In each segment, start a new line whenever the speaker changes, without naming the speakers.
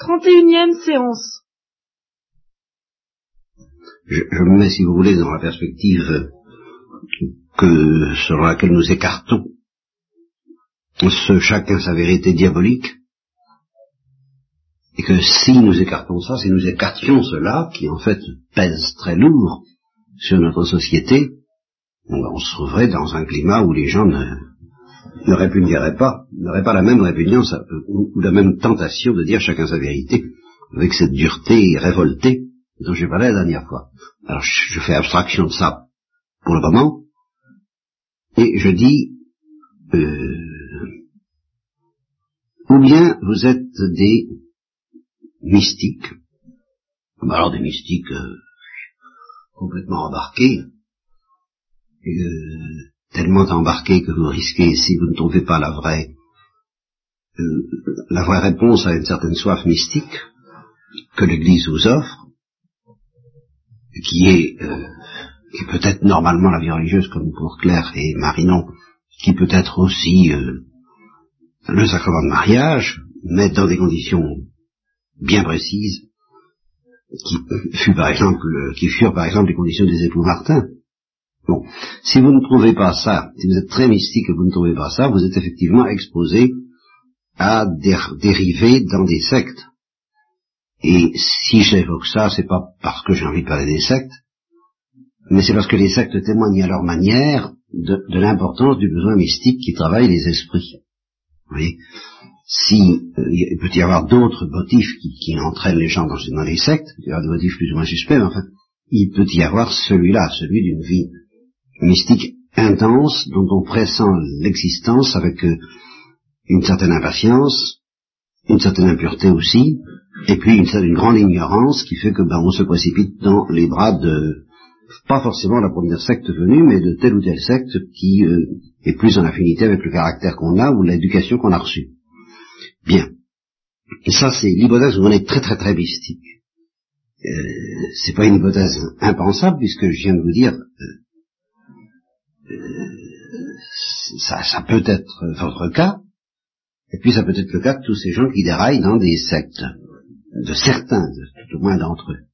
31e séance.
Je, me mets, si vous voulez, dans la perspective que, selon laquelle nous écartons ce chacun sa vérité diabolique, et que si nous écartons ça, si nous écartions cela, qui en fait pèse très lourd sur notre société, on se trouverait dans un climat où les gens ne, ne répugneraient pas, n'auraient pas la même répugnance ou, la même tentation de dire chacun sa vérité, avec cette dureté révoltée dont j'ai parlé la dernière fois. Alors je, fais abstraction de ça pour le moment, et je dis, euh, ou bien vous êtes des mystiques, alors des mystiques euh, complètement embarqués, euh, tellement embarqués que vous risquez, si vous ne trouvez pas la vraie, euh, la vraie réponse à une certaine soif mystique que l'Église vous offre, qui est, euh, qui peut être normalement la vie religieuse comme pour Claire et Marinon, qui peut être aussi euh, le sacrement de mariage, mais dans des conditions bien précises, qui fut par exemple, qui furent par exemple les conditions des époux Martin. Bon, si vous ne trouvez pas ça, si vous êtes très mystique et vous ne trouvez pas ça, vous êtes effectivement exposé à dériver dans des sectes. Et si j'évoque ça, c'est pas parce que j'ai envie de parler des sectes, mais c'est parce que les sectes témoignent à leur manière de, l'importance du besoin mystique qui travaille les esprits. Vous voyez? Si euh, il peut y avoir d'autres motifs qui, entraînent les gens dans, dans, les sectes, il y a des motifs plus ou moins suspects, mais enfin, il peut y avoir celui-là, celui d'une vie mystique intense dont on pressent l'existence avec euh, une certaine impatience, une certaine impureté aussi, et puis une, une grande ignorance qui fait que ben, on se précipite dans les bras de pas forcément la première secte venue, mais de telle ou telle secte qui euh, est plus en affinité avec le caractère qu'on a ou l'éducation qu'on a reçue. Bien. Et ça, c'est l'hypothèse où on est très très très mystique. Euh, c'est pas une hypothèse impensable puisque je viens de vous dire euh, ça, peut être votre cas, et puis ça peut être le cas de tous ces gens qui déraillent dans des sectes, de certains, tout au moins d'entre eux.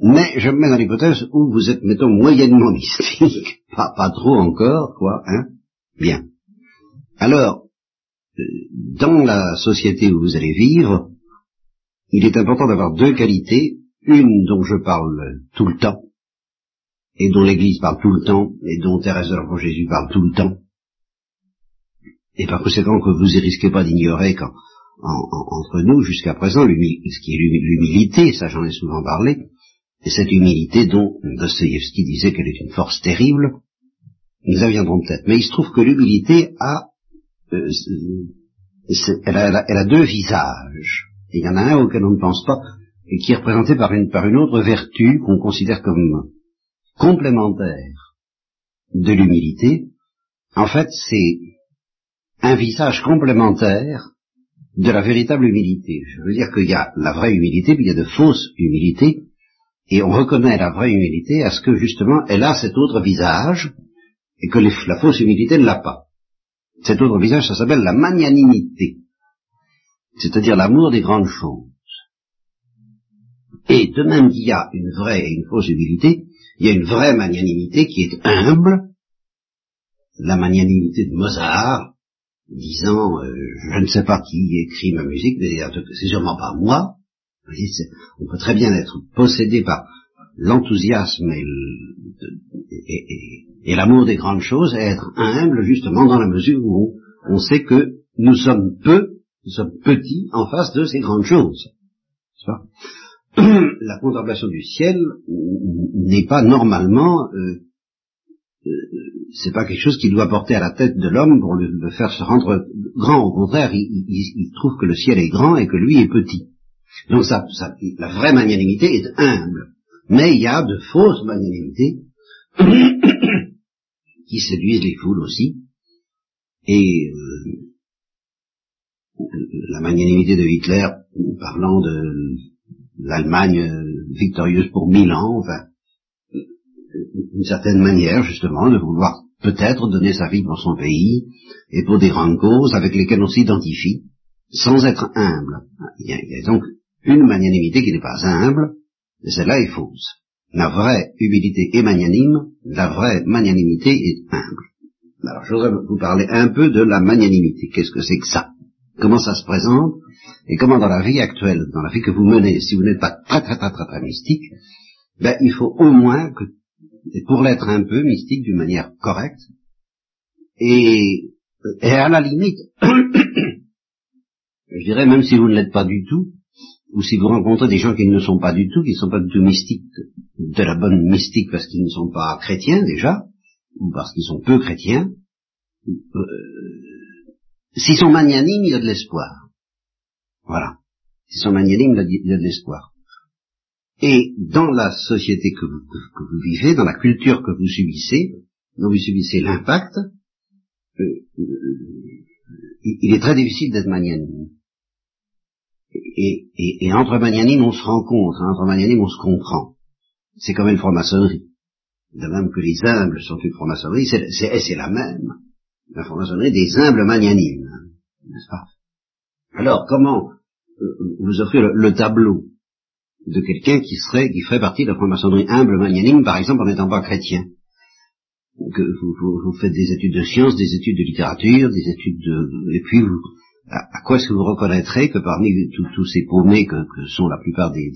Mais je me mets dans l'hypothèse où vous êtes, mettons, moyennement mystique, pas, pas trop encore, quoi, hein Bien. Alors, euh, dans la société où vous allez vivre, il est important d'avoir deux qualités, une dont je parle tout le temps, et dont l'Église parle tout le temps, et dont Thérèse de l'Enfant Jésus parle tout le temps, et par conséquent que vous y risquez pas d'ignorer qu'entre entre nous, jusqu'à présent, ce qui est l'humilité, ça j'en ai souvent parlé, et cette humilité dont Dostoïevski disait qu'elle est une force terrible, nous y viendrons peut-être. Mais il se trouve que l'humilité a, euh, elle a, elle a, deux visages. Et il y en a un auquel on ne pense pas, et qui est représenté par une, par une autre vertu qu'on considère comme complémentaire de l'humilité, en fait, c'est un visage complémentaire de la véritable humilité. Je veux dire qu'il y a la vraie humilité, puis il y a de fausses humilités, et on reconnaît la vraie humilité à ce que justement elle a cet autre visage, et que la fausse humilité ne l'a pas. Cet autre visage, ça s'appelle la magnanimité, c'est-à-dire l'amour des grandes choses. Et de même qu'il y a une vraie et une fausse humilité, il y a une vraie magnanimité qui est humble, la magnanimité de Mozart, disant euh, je ne sais pas qui écrit ma musique, mais c'est sûrement pas moi. on peut très bien être possédé par l'enthousiasme et, l'amour des grandes choses et être humble justement dans la mesure où on, sait que nous sommes peu, nous sommes petits en face de ces grandes choses. la contemplation du ciel n'est pas normalement, euh, euh, c'est pas quelque chose qui doit porter à la tête de l'homme pour le, faire se rendre grand. Au contraire, il, trouve que le ciel est grand et que lui est petit. Donc ça, la vraie magnanimité est humble. Mais il y a de fausses magnanimités qui séduisent les foules aussi. Et euh, la magnanimité de Hitler, parlant de l'Allemagne euh, victorieuse pour mille ans, enfin, une certaine manière justement de vouloir peut-être donner sa vie pour son pays et pour des grandes causes avec lesquelles on s'identifie. sans être humble. Il y, a, donc une magnanimité qui n'est pas humble, et celle-là est fausse. La vraie humilité est magnanime, la vraie magnanimité est humble. Alors je voudrais vous parler un peu de la magnanimité. Qu'est-ce que c'est que ça? Comment ça se présente Et comment dans la vie actuelle, dans la vie que vous menez, si vous n'êtes pas très très très très, très mystique, ben, il faut au moins que, pour l'être un peu mystique d'une manière correcte, et, et à la limite, je dirais même si vous ne l'êtes pas du tout, ou si vous rencontrez des gens qui ne sont pas du tout, qui ne sont pas du tout mystiques, de la bonne mystique parce qu'ils ne sont pas chrétiens déjà, ou parce qu'ils sont peu chrétiens, euh, s'ils sont magnanimes, il y a de l'espoir. Voilà. S'ils sont magnanimes, il y a de l'espoir. Et dans la société que vous, vivez, dans la culture que vous subissez, dont vous subissez l'impact, euh, euh, il est très difficile d'être magnanime. Et, entre magnanimes, on se rencontre, hein, entre magnanimes, on se comprend. C'est comme une franc-maçonnerie. De même que les humbles sont une franc-maçonnerie, c'est la même. La franc-maçonnerie des humbles magnanimes, Alors, comment euh, vous offrir le, tableau de quelqu'un qui serait, qui ferait partie de la franc-maçonnerie humble magnanime, par exemple, en n'étant pas chrétien? Que vous, faites des études de sciences, des études de littérature, des études de... Et puis, à, quoi est-ce que vous reconnaîtrez que parmi tous ces paumés que, sont la plupart des,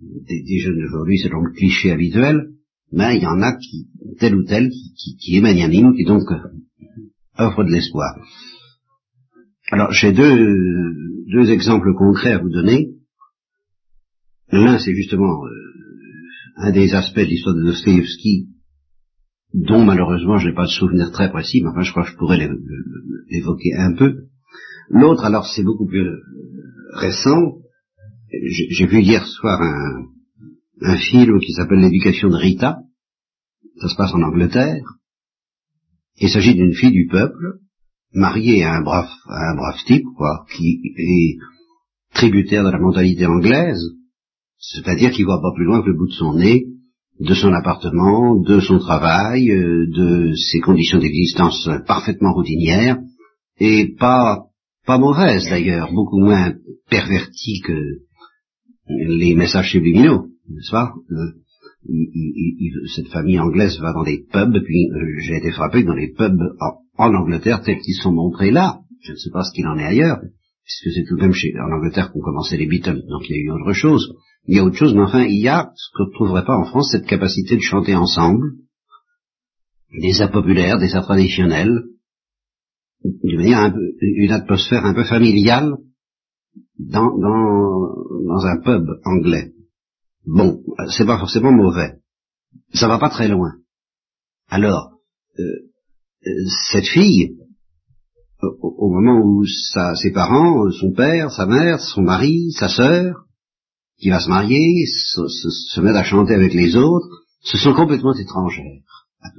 des, jeunes d'aujourd'hui, selon le cliché habituel, ben, il y en a qui, tel ou tel, qui, qui, est magnanime, qui donc euh, offre de l'espoir. Alors, j'ai deux, deux exemples concrets à vous donner. L'un, c'est justement euh, un des aspects de l'histoire de Dostoevsky dont malheureusement je n'ai pas de souvenir très précis, mais enfin je crois que je pourrais l'évoquer un peu. L'autre, alors c'est beaucoup plus récent, j'ai vu hier soir un, un film qui s'appelle L'éducation de Rita, ça se passe en Angleterre, il s'agit d'une fille du peuple, mariée à un brave, à un brave type, quoi, qui est tributaire de la mentalité anglaise, c'est-à-dire qui voit pas plus loin que le bout de son nez, de son appartement, de son travail, euh, de ses conditions d'existence parfaitement routinières, et pas, pas mauvaises d'ailleurs, beaucoup moins perverties que les messages subliminaux, n'est-ce pas? Euh, cette famille anglaise va dans les pubs, puis euh, j'ai été frappé dans les pubs en, Angleterre tels qu'ils sont montrés là. Je ne sais pas ce qu'il en est ailleurs, puisque c'est tout de même chez, en Angleterre qu'on commençait les Beatles, donc il y a eu autre chose. Il y a autre chose, mais enfin, il y a, ce qu'on ne trouverait pas en France, cette capacité de chanter ensemble, des airs populaires, des airs traditionnels, de manière un peu, une atmosphère un peu familiale dans, dans, dans un pub anglais. Bon, c'est pas forcément mauvais. Ça va pas très loin. Alors, euh cette fille, au, moment où sa, ses parents, son père, sa mère, son mari, sa sœur, qui va se marier, se, se, mettre à chanter avec les autres, se sont complètement étrangères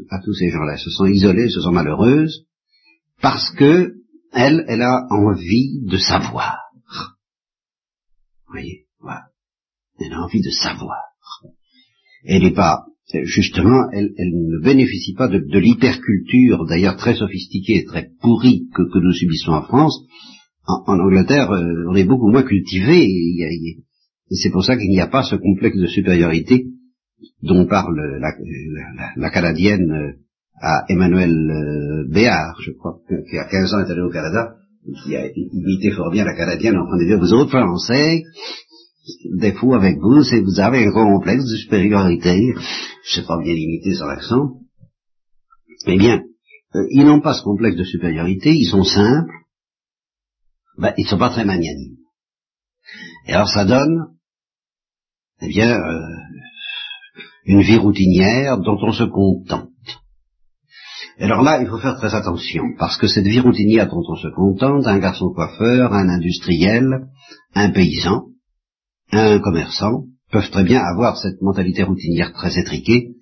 à, tous ces gens-là. Se sont isolées, se sont malheureuses, parce que elle, elle a envie de savoir. Vous voyez, voilà. Elle a envie de savoir. Elle n'est pas, justement, elle, elle, ne bénéficie pas de, de l'hyperculture, d'ailleurs très sophistiquée et très pourrie que, que nous subissons en France. En, en Angleterre, euh, on est beaucoup moins cultivé. A, et c'est pour ça qu'il n'y a pas ce complexe de supériorité dont parle la, Canadienne euh, à Emmanuel euh, Béard, je crois, qui a 15 ans est allé au Canada, qui a imité fort bien la Canadienne en train de dire, vous autres Français, défaut avec vous, c'est que vous avez un complexe de supériorité. Je sais pas bien imiter son accent. Eh bien, euh, ils n'ont pas ce complexe de supériorité, ils sont simples, ben, ils ne sont pas très magnanimes. Et alors ça donne eh bien, euh, une vie routinière dont on se contente. Alors là, il faut faire très attention, parce que cette vie routinière dont on se contente, un garçon coiffeur, un industriel, un paysan, un commerçant, peuvent très bien avoir cette mentalité routinière très étriquée,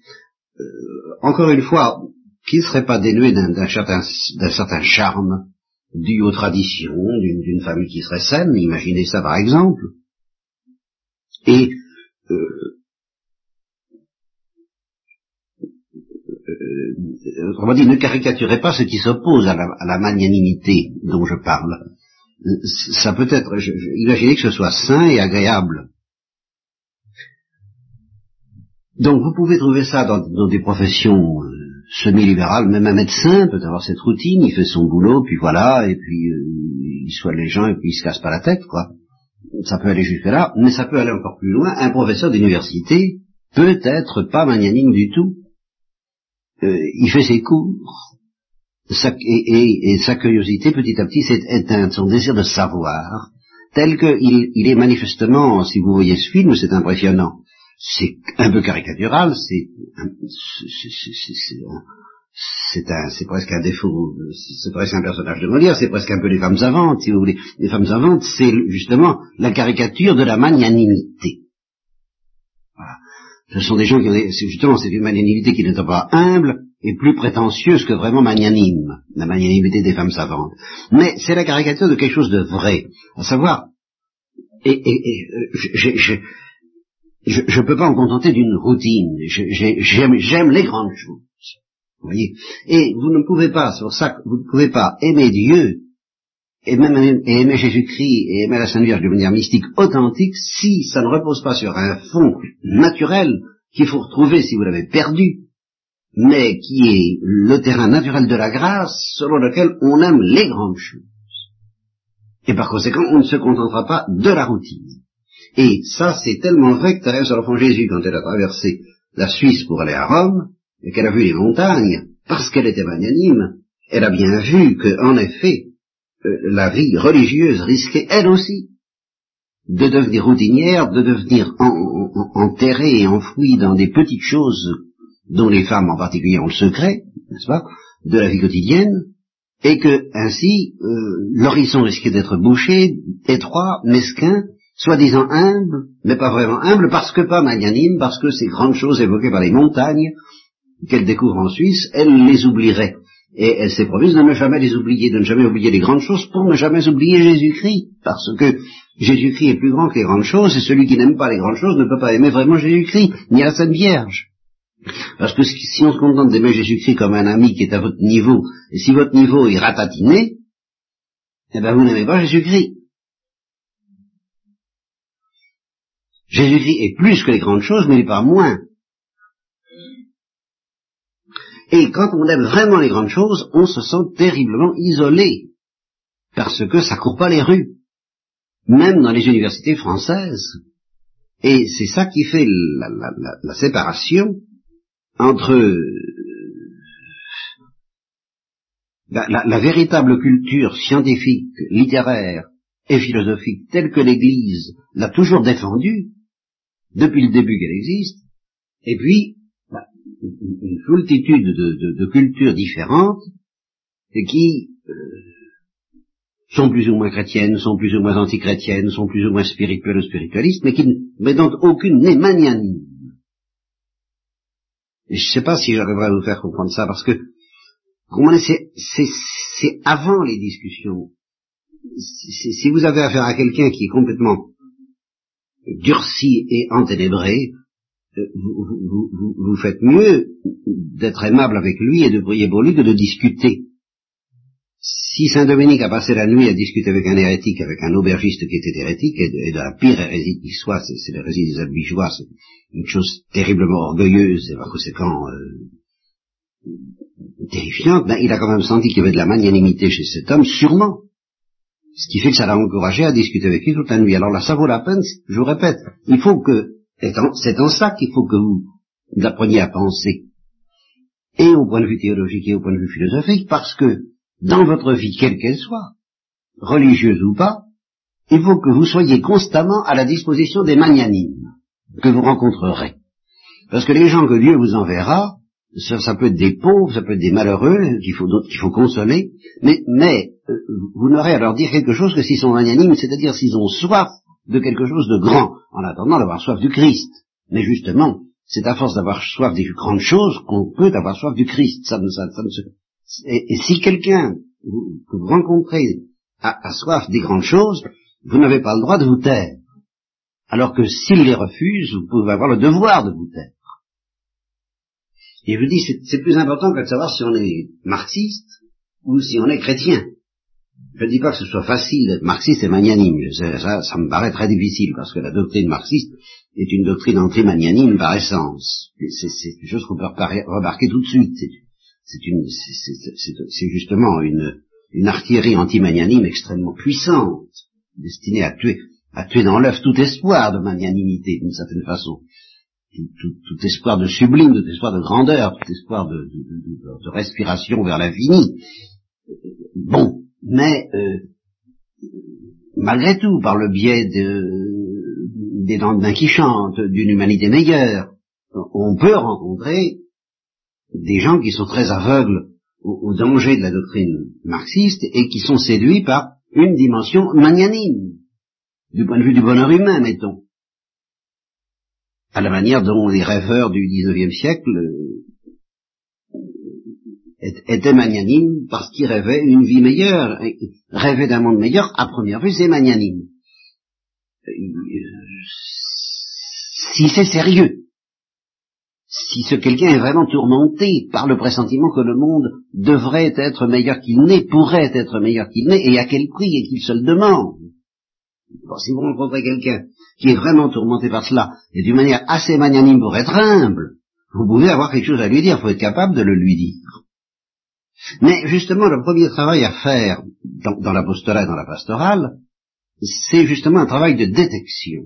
euh, encore une fois, qui ne serait pas dénuée d'un certain, certain, charme dû aux traditions d'une famille qui serait saine, imaginez ça par exemple. Et euh, autrement dit, ne caricaturez pas ce qui s'oppose à la, magnanimité dont je parle. Ça peut être, imaginez que ce soit sain et agréable. Donc vous pouvez trouver ça dans, des professions euh, semi-libérales, même un médecin peut avoir cette routine, il fait son boulot, puis voilà, et puis euh, il soigne les gens, et puis il se casse pas la tête, quoi. Ça peut aller jusque là, mais ça peut aller encore plus loin. Un professeur d'université peut être pas magnanime du tout. Euh, il fait ses cours, et, sa curiosité, petit à petit, s'est éteinte, son désir de savoir, tel qu'il il est manifestement, si vous voyez ce film, c'est impressionnant. C'est un peu caricatural, c'est c'est presque un défaut, c'est presque un personnage de Molière, c'est presque un peu les femmes savantes, si vous voulez. Les femmes savantes, c'est justement la caricature de la magnanimité. Voilà. Ce sont des gens qui ont, justement, c'est une magnanimité qui n'est pas humble, et plus prétentieuse que vraiment magnanime, la magnanimité des femmes savantes. Mais c'est la caricature de quelque chose de vrai, à savoir, et, je ne peux pas me contenter d'une routine, j'aime les grandes choses. Vous voyez? Et vous ne pouvez pas, pour ça vous ne pouvez pas aimer Dieu, et même aimer Jésus-Christ et aimer la Sainte Vierge de manière mystique authentique si ça ne repose pas sur un fond naturel qu'il faut retrouver si vous l'avez perdu mais qui est le terrain naturel de la grâce selon lequel on aime les grandes choses. Et par conséquent, on ne se contentera pas de la routine. Et ça, c'est tellement vrai que Thérèse l'enfant Jésus, quand elle a traversé la Suisse pour aller à Rome, et qu'elle a vu les montagnes, parce qu'elle était magnanime, elle a bien vu que, en effet, euh, la vie religieuse risquait, elle aussi, de devenir routinière, de devenir enterrée et enfouie dans des petites choses dont les femmes en particulier ont le secret, n'est-ce pas, de la vie quotidienne, et que ainsi euh, l'horizon risquait d'être bouché, étroit, mesquin, soi-disant humble, mais pas vraiment humble, parce que pas magnanime, parce que ces grandes choses évoquées par les montagnes qu'elle découvre en Suisse, elle les oublierait. Et elle s'est promise de ne jamais les oublier, de ne jamais oublier les grandes choses pour ne jamais oublier Jésus-Christ, parce que Jésus-Christ est plus grand que les grandes choses, et celui qui n'aime pas les grandes choses ne peut pas aimer vraiment Jésus-Christ, ni la Sainte Vierge. Parce que si on se contente d'aimer Jésus-Christ comme un ami qui est à votre niveau, et si votre niveau est ratatiné, eh bien vous n'aimez pas Jésus-Christ. Jésus-Christ est plus que les grandes choses, mais il n'est pas moins. Et quand on aime vraiment les grandes choses, on se sent terriblement isolé, parce que ça court pas les rues, même dans les universités françaises. Et c'est ça qui fait la séparation entre la, véritable culture scientifique, littéraire et philosophique telle que l'Église l'a toujours défendue, depuis le début qu'elle existe, et puis bah, une multitude de, cultures différentes qui euh, sont plus ou moins chrétiennes, sont plus ou moins antichrétiennes, sont plus ou moins spirituelles ou spiritualistes, mais qui mais dont aucune n'est magnanime. Je ne sais pas si j'arriverai à vous faire comprendre ça, parce que, c'est avant les discussions. Si vous avez affaire à quelqu'un qui est complètement durci et enténébré, euh, vous, faites mieux d'être aimable avec lui et de prier pour lui que de discuter. Si Saint Dominique a passé la nuit à discuter avec un hérétique, avec un aubergiste qui était hérétique, et de, la pire hérésie qui soit, c'est l'hérésie des albigeois, c'est une chose terriblement orgueilleuse et par conséquent euh, terrifiante, ben, il a quand même senti qu'il y avait de la magnanimité chez cet homme, sûrement. Ce qui fait que ça l'a encouragé à discuter avec lui toute la nuit. Alors là, ça vaut la peine, je vous répète, il faut que, c'est en ça qu'il faut que vous appreniez à penser, et au point de vue théologique et au point de vue philosophique, parce que dans votre vie, quelle qu'elle soit, religieuse ou pas, il faut que vous soyez constamment à la disposition des magnanimes que vous rencontrerez. Parce que les gens que Dieu vous enverra, ça, peut être des pauvres, ça peut être des malheureux qu'il faut, qu'il faut consoler, mais, mais euh, vous n'aurez à leur dire quelque chose que s'ils sont magnanimes, c'est-à-dire s'ils ont soif de quelque chose de grand, en attendant d'avoir soif du Christ. Mais justement, c'est à force d'avoir soif des grandes choses qu'on peut avoir soif du Christ. Ça, ça, ça, et, si quelqu'un que vous rencontrez a, soif des grandes choses, vous n'avez pas le droit de vous taire. Alors que s'il les refuse, vous pouvez avoir le devoir de vous taire. Et je vous dis, c'est plus important que de savoir si on est marxiste ou si on est chrétien. Je ne dis pas que ce soit facile d'être marxiste et magnanime. Ça, ça, me paraît très difficile parce que la doctrine marxiste est une doctrine anti-magnanime par essence. C'est quelque chose qu'on peut remarquer tout de suite. C'est justement une, artillerie anti-magnanime extrêmement puissante, destinée à tuer, à tuer dans l'œuf tout espoir de magnanimité, d'une certaine façon. Tout, espoir de sublime, tout espoir de grandeur, tout espoir de respiration vers l'infini. Bon, mais euh, malgré tout, par le biais de, des lendemains qui chantent, d'une humanité meilleure, on peut rencontrer des gens qui sont très aveugles au, danger de la doctrine marxiste et qui sont séduits par une dimension magnanime, du point de vue du bonheur humain, mettons. À la manière dont les rêveurs du XIXe siècle était magnanime parce qu'il rêvait une vie meilleure. Rêver d'un monde meilleur, à première vue, c'est magnanime. Si c'est sérieux, si ce quelqu'un est vraiment tourmenté par le pressentiment que le monde devrait être meilleur qu'il n'est, pourrait être meilleur qu'il n'est, et à quel prix, et qu'il se le demande? si vous rencontrez quelqu'un qui est vraiment tourmenté par cela, et d'une manière assez magnanime pour être humble, vous pouvez avoir quelque chose à lui dire, il faut être capable de le lui dire. Mais justement, le premier travail à faire dans, l'apostolat et dans la pastorale, c'est justement un travail de détection.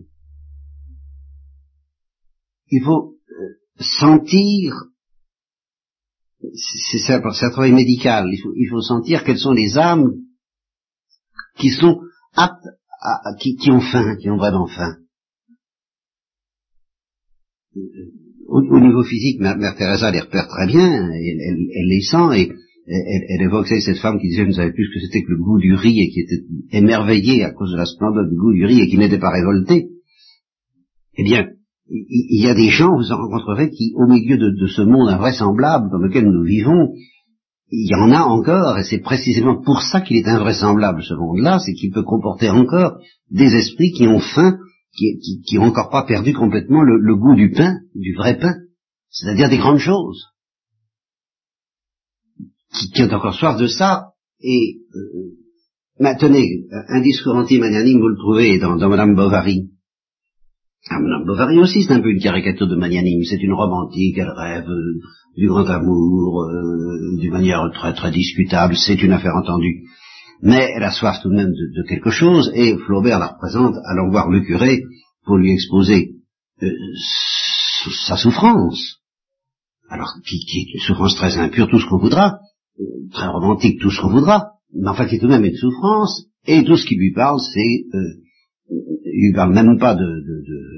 Il faut sentir, c'est un, travail médical, il faut, sentir quelles sont les âmes qui sont aptes, à, qui, ont faim, qui ont vraiment faim. Au, niveau physique, Mère, Teresa les repère très bien, elle les sent et elle, elle, évoquait cette femme qui disait je ne savais plus ce que c'était que le goût du riz et qui était émerveillée à cause de la splendeur du goût du riz et qui n'était pas révoltée. Eh bien, il y, a des gens, vous en rencontrerez, qui, au milieu de, ce monde invraisemblable dans lequel nous vivons, il y en a encore, et c'est précisément pour ça qu'il est invraisemblable ce monde-là, c'est qu'il peut comporter encore des esprits qui ont faim, qui, qui, ont encore pas perdu complètement le goût du pain, du vrai pain, c'est-à-dire des grandes choses qui, ont encore soif de ça, et euh, maintenez, un discours anti-magnanime, vous le trouvez dans, dans Madame Bovary. Ah, Madame Bovary aussi, c'est un peu une caricature de magnanime, c'est une romantique, elle rêve euh, du grand amour, euh, d'une manière très très discutable, c'est une affaire entendue. Mais elle a soif tout de même de, quelque chose, et Flaubert la représente allant voir le curé pour lui exposer euh, sa souffrance. Alors, qui, qui est une souffrance très impure, tout ce qu'on voudra, très romantique, tout ce qu'on voudra, mais enfin qui est tout de même une souffrance, et tout ce qui lui parle, c'est, euh, il lui parle même pas de, de, de,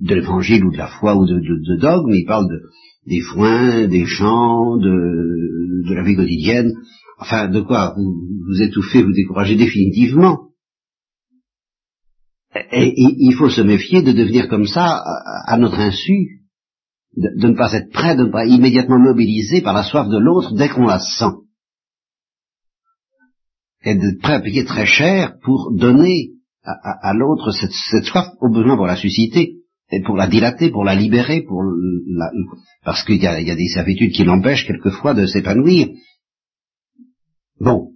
de l'évangile ou de la foi ou de, de, dogme, il parle de, des foins, des champs, de, de la vie quotidienne, enfin de quoi vous, vous étouffez, vous découragez définitivement. Et, il faut se méfier de devenir comme ça à notre insu, de, ne pas être prêt, de ne pas immédiatement mobilisé par la soif de l'autre dès qu'on la sent. Et d'être prêt à payer très cher pour donner à, l'autre cette, soif, au besoin pour la susciter, pour la dilater, pour la libérer, pour la, parce qu'il y, y a, des servitudes qui l'empêchent quelquefois de s'épanouir. Bon.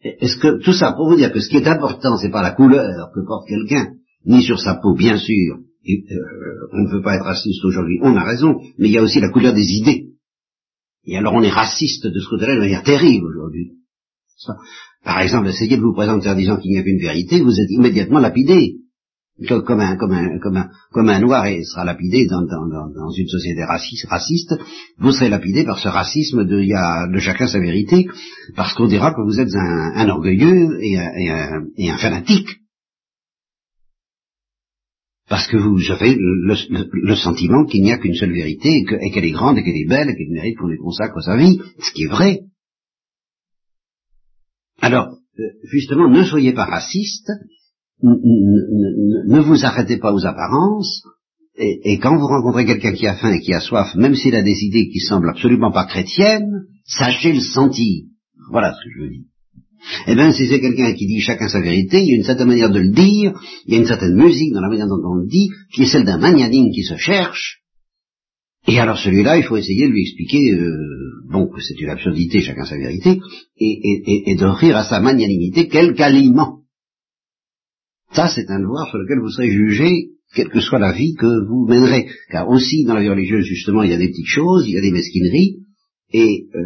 Est-ce que tout ça pour vous dire que ce qui est important, c'est pas la couleur que porte quelqu'un, ni sur sa peau, bien sûr, euh, on ne veut pas être raciste aujourd'hui, on a raison, mais il y a aussi la couleur des idées. Et alors on est raciste de ce côté-là de manière terrible aujourd'hui. Par exemple, essayez de vous présenter en disant qu'il n'y a qu'une vérité, vous êtes immédiatement lapidé. Comme un, comme un, comme un, comme un noir sera lapidé dans, une société raciste, vous serez lapidé par ce racisme de, y a, de chacun sa vérité, parce qu'on dira que vous êtes un, orgueilleux et et un fanatique parce que vous avez le, sentiment qu'il n'y a qu'une seule vérité et qu'elle est grande et qu'elle est belle et qu'elle mérite qu'on lui consacre sa vie, ce qui est vrai. Alors, euh, justement, ne soyez pas raciste, ne vous arrêtez pas aux apparences, et, quand vous rencontrez quelqu'un qui a faim et qui a soif, même s'il a des idées qui semblent absolument pas chrétiennes, sachez le sentir. Voilà ce que je veux dire. Eh bien, si c'est quelqu'un qui dit chacun sa vérité, il y a une certaine manière de le dire, il y a une certaine musique dans la manière dont on le dit, qui est celle d'un magnanime qui se cherche, Et alors celui-là, il faut essayer de lui expliquer, euh, bon, que c'est une absurdité, chacun sa vérité, et, et d'offrir à sa magnanimité quelque aliment. Ça, c'est un devoir sur lequel vous serez jugé, quelle que soit la vie que vous mènerez. Car aussi, dans la vie religieuse, justement, il y a des petites choses, il y a des mesquineries, et euh,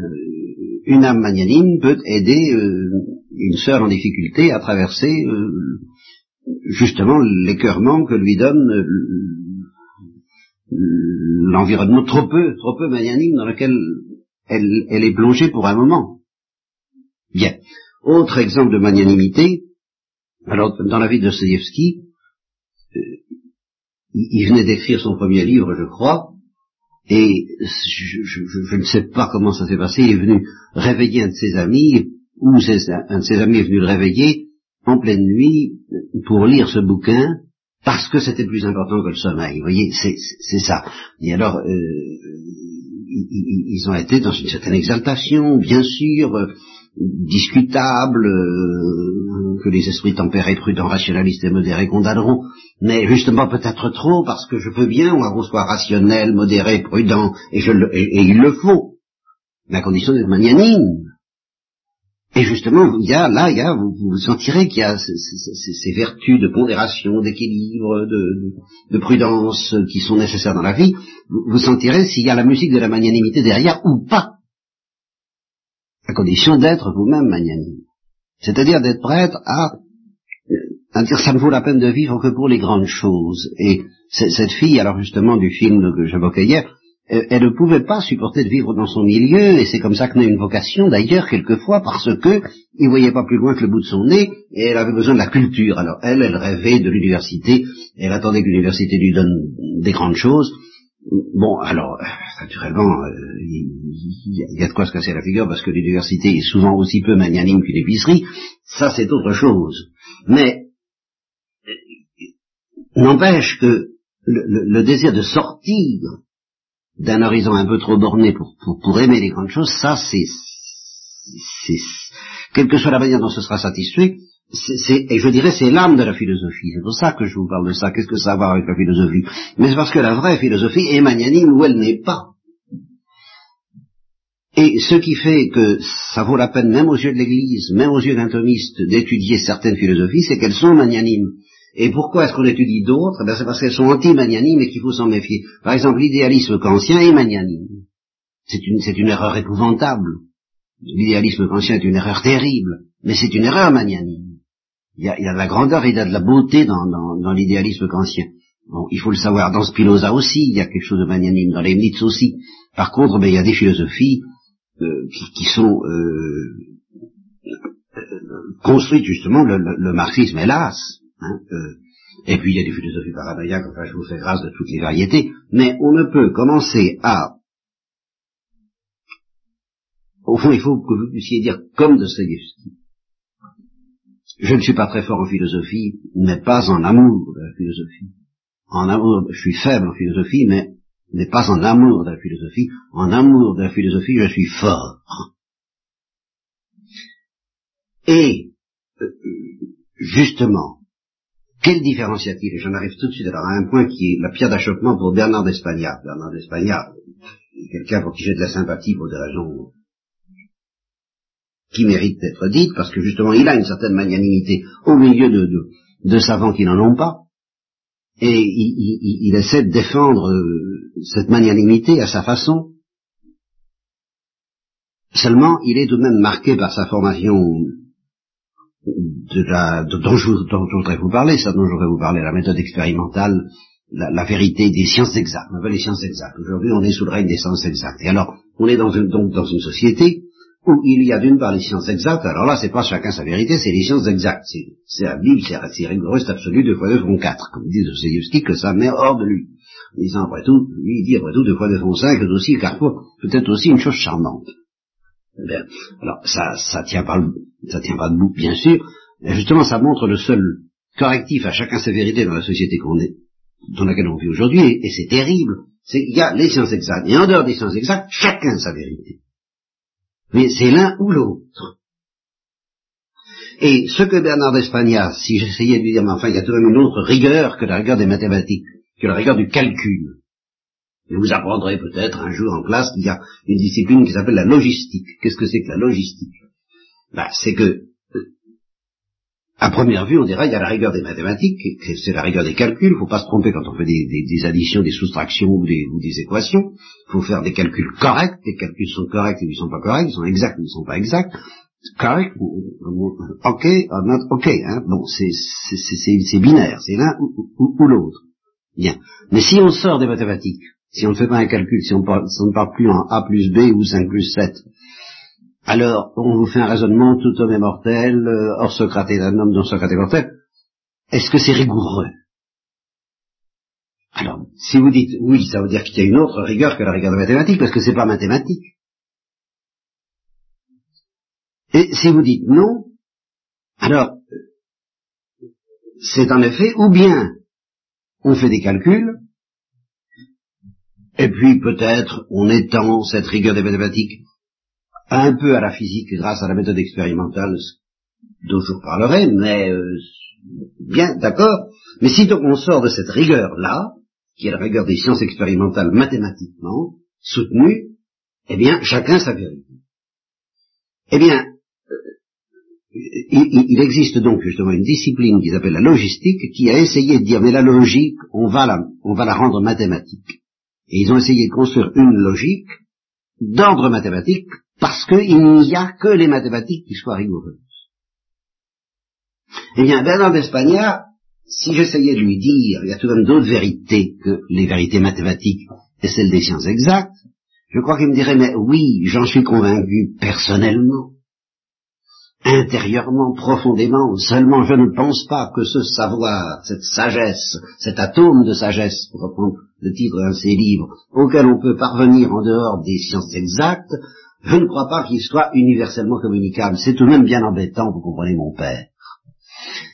une âme magnanime peut aider euh, une sœur en difficulté à traverser euh, justement l'écœurement que lui donne l'environnement trop peu, trop peu magnanime dans lequel elle est plongée pour un moment. Bien. Autre exemple de magnanimité, alors dans la vie de Dostoevsky, il venait d'écrire son premier livre, je crois, et je, ne sais pas comment ça s'est passé, il est venu réveiller un de ses amis, ou un de ses amis est venu le réveiller en pleine nuit pour lire ce bouquin, parce que c'était plus important que le sommeil. Vous voyez, c'est ça. Et alors, euh, ils, ont été dans une certaine exaltation, bien sûr, euh, discutable, euh, que les esprits tempérés, prudents, rationalistes et modérés condamneront, mais justement peut-être trop, parce que je veux bien qu'on soit rationnel, modéré, prudent, et, je et, il le faut, mais à condition d'être magnanime. Et justement, il y a, là, il y a, vous, sentirez qu'il y a ces, vertus de pondération, d'équilibre, de, de, prudence qui sont nécessaires dans la vie. Vous, vous sentirez s'il y a la musique de la magnanimité derrière ou pas à condition d'être vous-même magnanime. C'est-à-dire d'être prêtre à, à dire ça ne vaut la peine de vivre que pour les grandes choses. Et cette fille, alors justement du film que j'évoquais hier, euh, elle ne pouvait pas supporter de vivre dans son milieu, et c'est comme ça que naît une vocation, d'ailleurs, quelquefois, parce que il voyait pas plus loin que le bout de son nez, et elle avait besoin de la culture. Alors elle, elle rêvait de l'université, elle attendait que l'université lui donne des grandes choses, Bon, alors, naturellement, euh, il y, a de quoi se casser la figure parce que l'université est souvent aussi peu magnanime qu'une épicerie. Ça, c'est autre chose. Mais n'empêche que le, désir de sortir d'un horizon un peu trop borné pour, pour, aimer les grandes choses, ça, c'est, quelle que soit la manière dont ce sera satisfait, et je dirais c'est l'âme de la philosophie. C'est pour ça que je vous parle de ça. Qu'est-ce que ça a à voir avec la philosophie? Mais c'est parce que la vraie philosophie est magnanime où elle n'est pas. Et ce qui fait que ça vaut la peine, même aux yeux de l'Église, même aux yeux d'un thomiste, d'étudier certaines philosophies, c'est qu'elles sont magnanimes. Et pourquoi est-ce qu'on étudie d'autres? Ben C'est parce qu'elles sont anti-magnanimes et qu'il faut s'en méfier. Par exemple, l'idéalisme kantien est magnanime. C'est une, une erreur épouvantable. L'idéalisme kantien est une erreur terrible, mais c'est une erreur magnanime. Il y, a, de la grandeur il y a de la beauté dans, l'idéalisme kantien. Bon, il faut le savoir. Dans Spinoza aussi, il y a quelque chose de magnanime. Dans Leibniz aussi. Par contre, ben, il y a des philosophies euh, qui, sont euh, construites justement le, marxisme, hélas. Hein, euh, et puis il y a des philosophies paranoïaques. Enfin, je vous fais grâce de toutes les variétés. Mais on ne peut commencer à au fond, il faut que vous puissiez dire comme de Dostoevsky, je ne suis pas très fort en philosophie, mais pas en amour de la philosophie. En amour, je suis faible en philosophie, mais, mais pas en amour de la philosophie. En amour de la philosophie, je suis fort. Et, euh, justement, quelle différence y a-t-il j'en arrive tout de suite à un point qui est la pierre d'achoppement pour Bernard d'Espagna. Bernard d'Espagna, quelqu'un pour qui j'ai de la sympathie pour des raisons qui mérite d'être dite, parce que justement il a une certaine magnanimité au milieu de, de, savants qui n'en ont pas, et il, essaie de défendre euh, cette magnanimité à sa façon. Seulement, il est tout de même marqué par sa formation de la, dont, je, voudrais vous parler, ça dont je voudrais vous parler, la méthode expérimentale, la, vérité des sciences exactes. On appelle les sciences exactes. Aujourd'hui, on est sous le règne des sciences exactes. Et alors, on est dans donc dans une société où il y a d'une part les sciences exactes, alors là c'est pas chacun sa vérité, c'est les sciences exactes, c'est la Bible, c'est rigoureux, c'est absolu, deux fois deux font quatre, comme dit Dostoevsky, que ça met hors de lui. En disant après tout, lui il dit après tout deux fois deux font cinq, c'est aussi carrefour, peut-être aussi une chose charmante. Bien. Alors ça, ça tient pas, ça tient pas debout, bien sûr, et justement ça montre le seul correctif à chacun sa vérité dans la société qu'on est, dans laquelle on vit aujourd'hui, et, c'est terrible, c'est qu'il y a les sciences exactes, et en dehors des sciences exactes, chacun sa vérité. Mais c'est l'un ou l'autre. Et ce que Bernard d'Espagna, si j'essayais de lui dire, mais enfin, il y a tout de même une autre rigueur que la rigueur des mathématiques, que la rigueur du calcul. Et vous apprendrez peut-être un jour en classe qu'il y a une discipline qui s'appelle la logistique. Qu'est-ce que c'est que la logistique? Ben, C'est que, à première vue, on dirait il y a la rigueur des mathématiques, c'est la rigueur des calculs, il ne faut pas se tromper quand on fait des, additions, des soustractions ou des, équations, il faut faire des calculs corrects, les calculs sont corrects et ils ne sont pas corrects, ils sont exacts ou ils ne sont pas exacts, correct, ok, not ok, hein, bon, c'est binaire, c'est l'un ou l'autre. Bien. Mais si on sort des mathématiques, si on ne fait pas un calcul, si on, ne parle plus en A plus B ou 5 plus 7, alors on vous fait un raisonnement tout homme est mortel, euh, hors Socrate est un homme dont Socrate est mortel. Est-ce que c'est rigoureux? Alors, si vous dites oui, ça veut dire qu'il y a une autre rigueur que la rigueur de mathématiques, parce que c'est pas mathématique. Et si vous dites non, alors c'est en effet ou bien on fait des calculs, et puis peut-être on étend cette rigueur des mathématiques un peu à la physique grâce à la méthode expérimentale dont je vous parlerai, mais euh, bien, d'accord. Mais si donc on sort de cette rigueur-là, qui est la rigueur des sciences expérimentales mathématiquement soutenues, eh bien, chacun sa vérité. Eh bien, euh, il, existe donc justement une discipline qui s'appelle la logistique, qui a essayé de dire, mais la logique, on va la, on va la rendre mathématique. Et ils ont essayé de construire une logique d'ordre mathématique parce qu'il n'y a que les mathématiques qui soient rigoureuses. Eh bien, Bernard d'Espagnat, si j'essayais de lui dire, il y a tout de même d'autres vérités que les vérités mathématiques et celles des sciences exactes, je crois qu'il me dirait, mais oui, j'en suis convaincu personnellement intérieurement, profondément, seulement je ne pense pas que ce savoir, cette sagesse, cet atome de sagesse, pour reprendre le titre d'un de ces livres, auquel on peut parvenir en dehors des sciences exactes, je ne crois pas qu'il soit universellement communicable. C'est tout de même bien embêtant, vous comprenez mon père.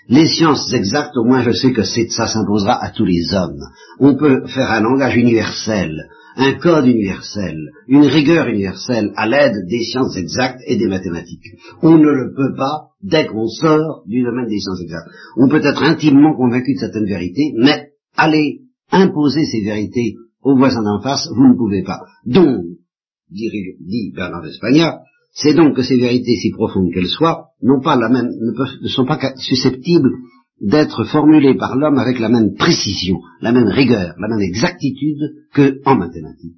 Les sciences exactes, au moins je sais que ça s'imposera à tous les hommes. On peut faire un langage universel, un code universel, une rigueur universelle à l'aide des sciences exactes et des mathématiques. On ne le peut pas dès qu'on sort du domaine des sciences exactes. On peut être intimement convaincu de certaines vérités, mais aller imposer ces vérités aux voisins d'en face, vous ne pouvez pas. Donc, dit, Bernard d'Espagna, c'est donc que ces vérités, si profondes qu'elles soient, n'ont pas la même, ne sont pas susceptibles d'être formulées par l'homme avec la même précision, la même rigueur, la même exactitude que en mathématiques.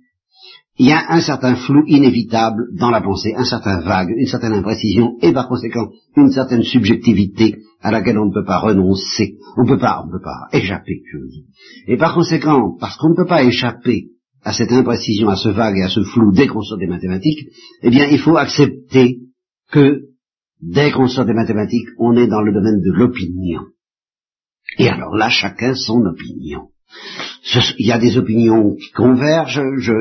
Il y a un certain flou inévitable dans la pensée, un certain vague, une certaine imprécision et par conséquent une certaine subjectivité à laquelle on ne peut pas renoncer, on ne peut pas, on ne peut pas échapper, je. Et par conséquent, parce qu'on ne peut pas échapper à cette imprécision, à ce vague et à ce flou dès qu'on sort des mathématiques, eh bien il faut accepter que dès qu'on sort des mathématiques, on est dans le domaine de l'opinion. Et alors là, chacun son opinion. il y a des opinions qui convergent, je,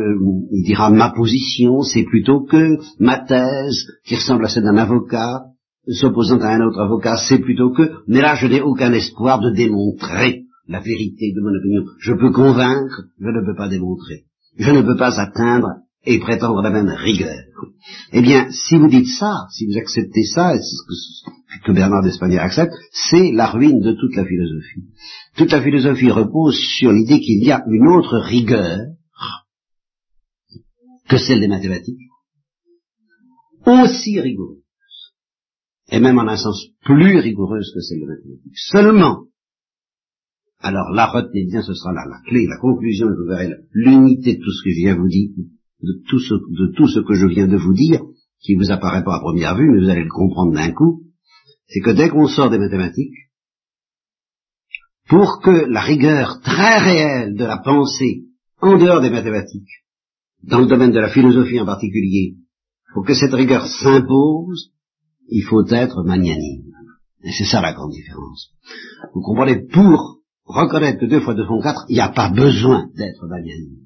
il dira ma position, c'est plutôt que ma thèse, qui ressemble à celle d'un avocat, s'opposant à un autre avocat, c'est plutôt que, mais là je n'ai aucun espoir de démontrer la vérité de mon opinion. Je peux convaincre, je ne peux pas démontrer. Je ne peux pas atteindre et prétendre la même rigueur. Eh bien, si vous dites ça, si vous acceptez ça, que Bernard d'Espagne accepte, c'est la ruine de toute la philosophie. Toute la philosophie repose sur l'idée qu'il y a une autre rigueur que celle des mathématiques, aussi rigoureuse, et même en un sens plus rigoureuse que celle des mathématiques. Seulement, alors là, retenez bien, ce sera la clé, la conclusion, vous verrez l'unité de tout ce que je viens vous dire, de tout, ce, que je viens de vous dire, qui vous apparaît pas à première vue, mais vous allez le comprendre d'un coup, c'est que dès qu'on sort des mathématiques, pour que la rigueur très réelle de la pensée en dehors des mathématiques, dans le domaine de la philosophie en particulier, pour que cette rigueur s'impose, il faut être magnanime. Et c'est ça la grande différence. Vous comprenez, pour reconnaître que deux fois deux font quatre, il n'y a pas besoin d'être magnanime.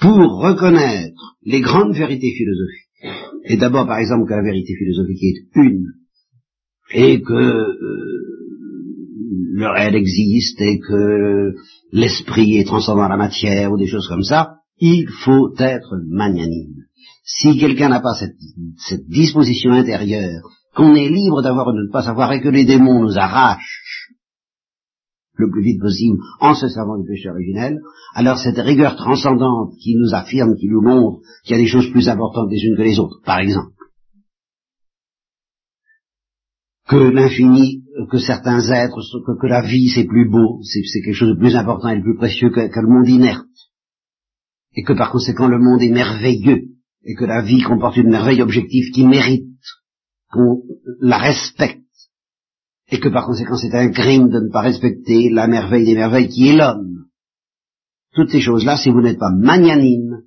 Pour reconnaître les grandes vérités philosophiques, et d'abord par exemple que la vérité philosophique est une, et que euh, le réel existe, et que l'esprit est transcendant la matière, ou des choses comme ça, il faut être magnanime. Si quelqu'un n'a pas cette, cette disposition intérieure, qu'on est libre d'avoir ou de ne pas savoir, et que les démons nous arrachent le plus vite possible en se servant du péché originel, alors cette rigueur transcendante qui nous affirme, qui nous montre qu'il y a des choses plus importantes les unes que les autres, par exemple, que l'infini, que certains êtres, que, la vie c'est plus beau, c'est quelque chose de plus important et de plus précieux que, que le monde inerte, et que par conséquent le monde est merveilleux, et que la vie comporte une merveille objective qui mérite qu'on la respecte, et que par conséquent c'est un crime de ne pas respecter la merveille des merveilles qui est l'homme. Toutes ces choses-là, si vous n'êtes pas magnanime,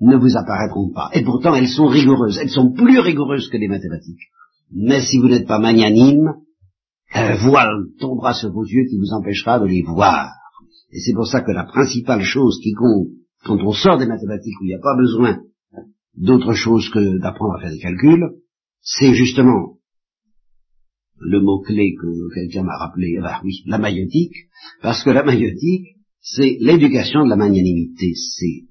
ne vous apparaîtront pas. Et pourtant, elles sont rigoureuses. Elles sont plus rigoureuses que les mathématiques. Mais si vous n'êtes pas magnanime, un voile tombera sur vos yeux qui vous empêchera de les voir. Et c'est pour ça que la principale chose qui compte quand on sort des mathématiques où il n'y a pas besoin d'autre chose que d'apprendre à faire des calculs, c'est justement le mot-clé que quelqu'un m'a rappelé, bah oui, la maïotique, parce que la maïotique, c'est l'éducation de la magnanimité. C'est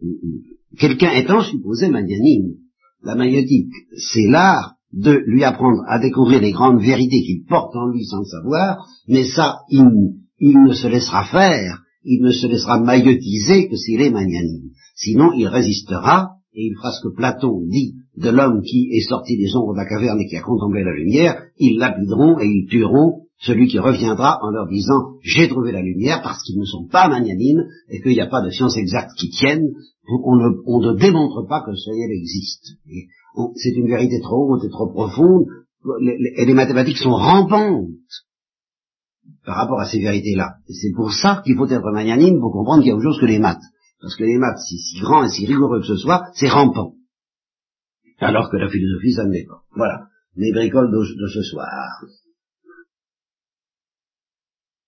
quelqu'un étant supposé magnanime. La maïotique, c'est l'art de lui apprendre à découvrir les grandes vérités qu'il porte en lui sans le savoir, mais ça, il, il ne se laissera faire, il ne se laissera maïotiser que s'il est magnanime. Sinon, il résistera et il fera ce que Platon dit de l'homme qui est sorti des ombres de la caverne et qui a contemplé la lumière, ils lapideront et ils tueront celui qui reviendra en leur disant j'ai trouvé la lumière parce qu'ils ne sont pas magnanimes et qu'il n'y a pas de science exacte qui tienne, on ne, on ne démontre pas que le ciel existe. C'est une vérité trop haute et trop profonde, et les mathématiques sont rampantes par rapport à ces vérités-là. C'est pour ça qu'il faut être magnanime pour comprendre qu'il y a autre chose que les maths. Parce que les maths, si, si grands et si rigoureux que ce soit, c'est rampant. Alors que la philosophie, ça ne l'est pas. Voilà. Les bricoles de ce soir.